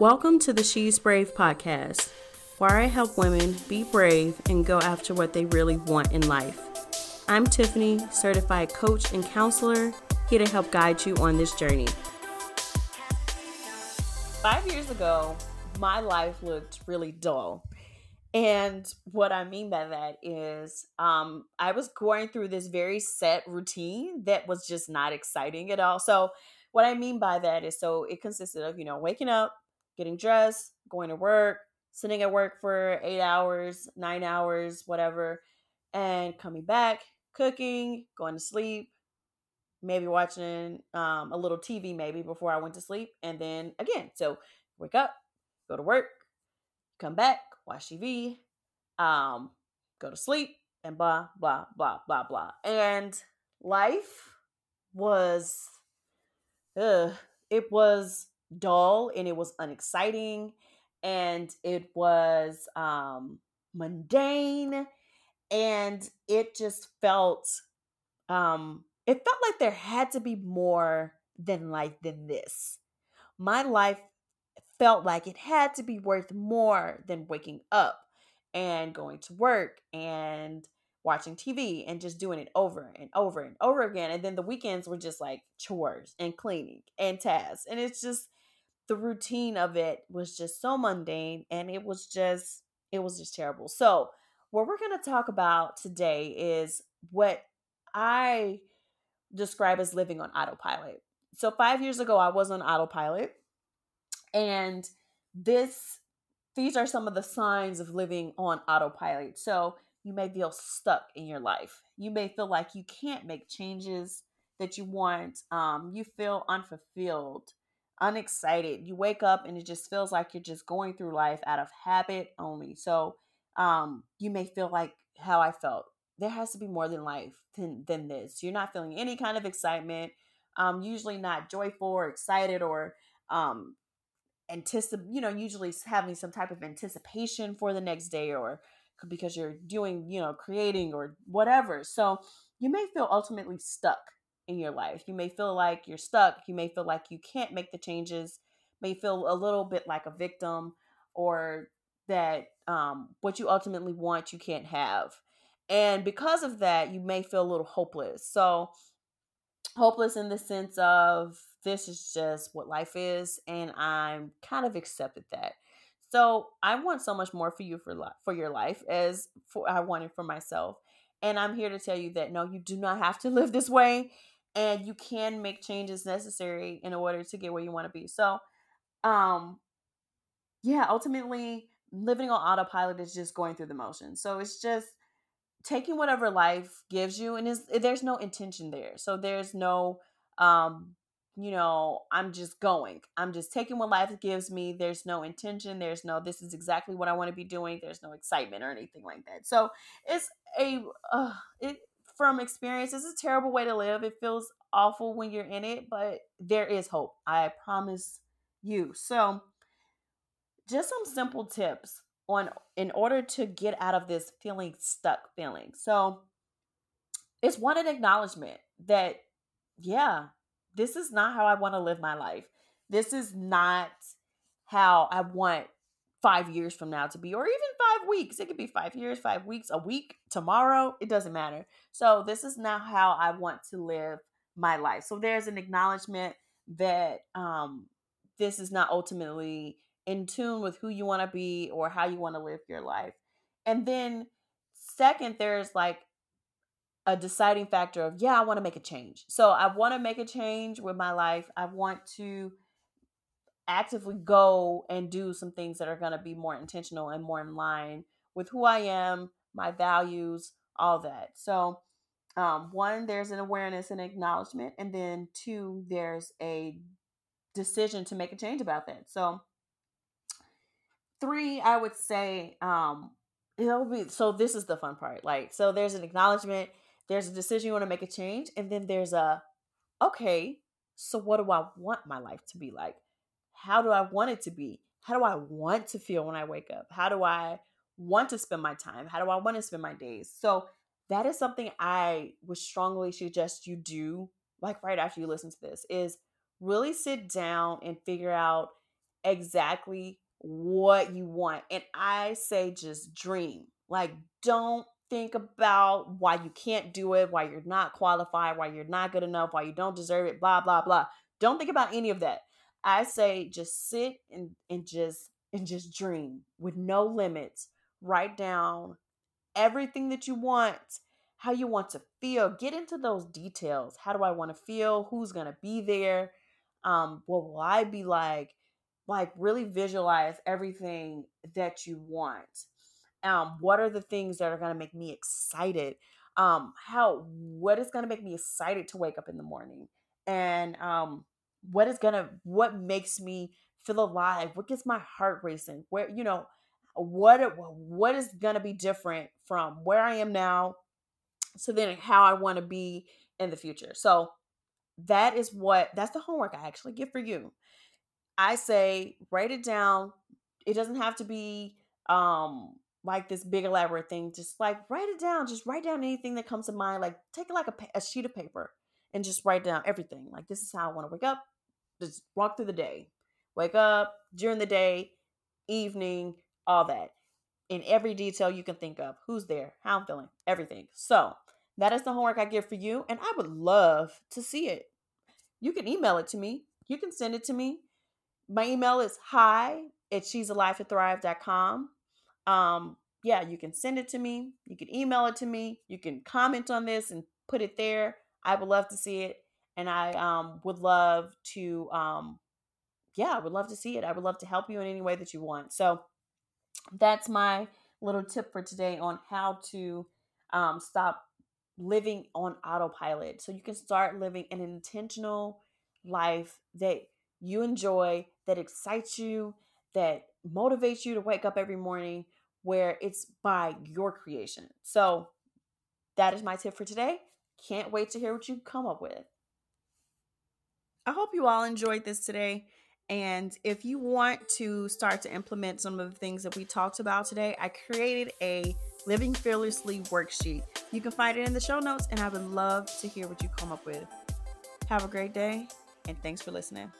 Welcome to the She's Brave podcast, where I help women be brave and go after what they really want in life. I'm Tiffany, certified coach and counselor, here to help guide you on this journey. Five years ago, my life looked really dull. And what I mean by that is, um, I was going through this very set routine that was just not exciting at all. So, what I mean by that is, so it consisted of, you know, waking up, getting dressed, going to work, sitting at work for eight hours, nine hours, whatever, and coming back, cooking, going to sleep, maybe watching um, a little TV maybe before I went to sleep, and then again. So wake up, go to work, come back, watch TV, um, go to sleep, and blah blah blah blah blah. And life was, uh, it was dull and it was unexciting and it was um mundane and it just felt um it felt like there had to be more than life than this. My life felt like it had to be worth more than waking up and going to work and watching TV and just doing it over and over and over again. And then the weekends were just like chores and cleaning and tasks. And it's just the routine of it was just so mundane and it was just it was just terrible. So, what we're going to talk about today is what I describe as living on autopilot. So, 5 years ago I was on autopilot and this these are some of the signs of living on autopilot. So, you may feel stuck in your life. You may feel like you can't make changes that you want. Um, you feel unfulfilled unexcited. You wake up and it just feels like you're just going through life out of habit only. So um, you may feel like how I felt. There has to be more than life than, than this. You're not feeling any kind of excitement. Um, usually not joyful or excited or um, anticipate. You know, usually having some type of anticipation for the next day or because you're doing, you know, creating or whatever. So you may feel ultimately stuck in your life. You may feel like you're stuck. You may feel like you can't make the changes. May feel a little bit like a victim, or that um, what you ultimately want you can't have. And because of that, you may feel a little hopeless. So, hopeless in the sense of this is just what life is, and I'm kind of accepted that. So I want so much more for you for for your life as for I wanted for myself. And I'm here to tell you that no, you do not have to live this way and you can make changes necessary in order to get where you want to be. So, um, yeah, ultimately, living on autopilot is just going through the motions. So it's just taking whatever life gives you, and is there's no intention there. So there's no, um, you know, I'm just going. I'm just taking what life gives me. There's no intention. There's no, this is exactly what I want to be doing. There's no excitement or anything like that. So it's a, uh, it from experience, it's a terrible way to live. It feels awful when you're in it, but there is hope. I promise you. So, just some simple tips on in order to get out of this feeling stuck feeling. So, it's one an acknowledgement that yeah, this is not how I want to live my life. This is not how I want five years from now to be, or even five weeks. It could be five years, five weeks, a week, tomorrow. It doesn't matter. So, this is not how I want to live my life. So, there's an acknowledgement that um, this is not ultimately in tune with who you want to be or how you want to live your life. And then, second, there's like a deciding factor of, yeah, I want to make a change. So, I want to make a change with my life. I want to actively go and do some things that are going to be more intentional and more in line with who I am, my values, all that. So, um, one, there's an awareness and acknowledgement, and then two, there's a decision to make a change about that. So, three, I would say, um, it'll be so. This is the fun part. Like, so there's an acknowledgement, there's a decision you want to make a change, and then there's a okay. So, what do I want my life to be like? how do I want it to be? How do I want to feel when I wake up? How do I want to spend my time? How do I want to spend my days? So that is something I would strongly suggest you do like right after you listen to this is really sit down and figure out exactly what you want. And I say just dream. Like, don't think about why you can't do it, why you're not qualified, why you're not good enough, why you don't deserve it, blah, blah, blah. Don't think about any of that. I say just sit and, and just and just dream with no limits. Write down everything that you want, how you want to feel. Get into those details. How do I want to feel? Who's to be there? Um, what will I be like? Like, really visualize everything that you want. Um, what are the things that are going to make me excited? Um, how, what is going to make me excited to wake up in the morning? And um, what is going to, what makes me feel alive? What gets my heart racing? Where, you know, what what is going to be different from where I am now so then how I want to be in the future. So that is what that's the homework I actually give for you. I say write it down. It doesn't have to be um like this big elaborate thing. Just like write it down. Just write down anything that comes to mind. Like take like a, a sheet of paper and just write down everything. Like this is how I want to wake up. Just walk through the day. Wake up during the day, evening, all that in every detail you can think of. Who's there? How I'm feeling, everything. So that is the homework I give for you, and I would love to see it. You can email it to me. You can send it to me. My email is hi at she's alive to thrive.com. Um, yeah, you can send it to me. You can email it to me. You can comment on this and put it there. I would love to see it. And I um, would love to, um, yeah, I would love to see it. I would love to help you in any way that you want. So, that's my little tip for today on how to um, stop living on autopilot so you can start living an intentional life that you enjoy, that excites you, that motivates you to wake up every morning, where it's by your creation. So, that is my tip for today. Can't wait to hear what you come up with. I hope you all enjoyed this today. And if you want to start to implement some of the things that we talked about today, I created a Living Fearlessly worksheet. You can find it in the show notes, and I would love to hear what you come up with. Have a great day, and thanks for listening.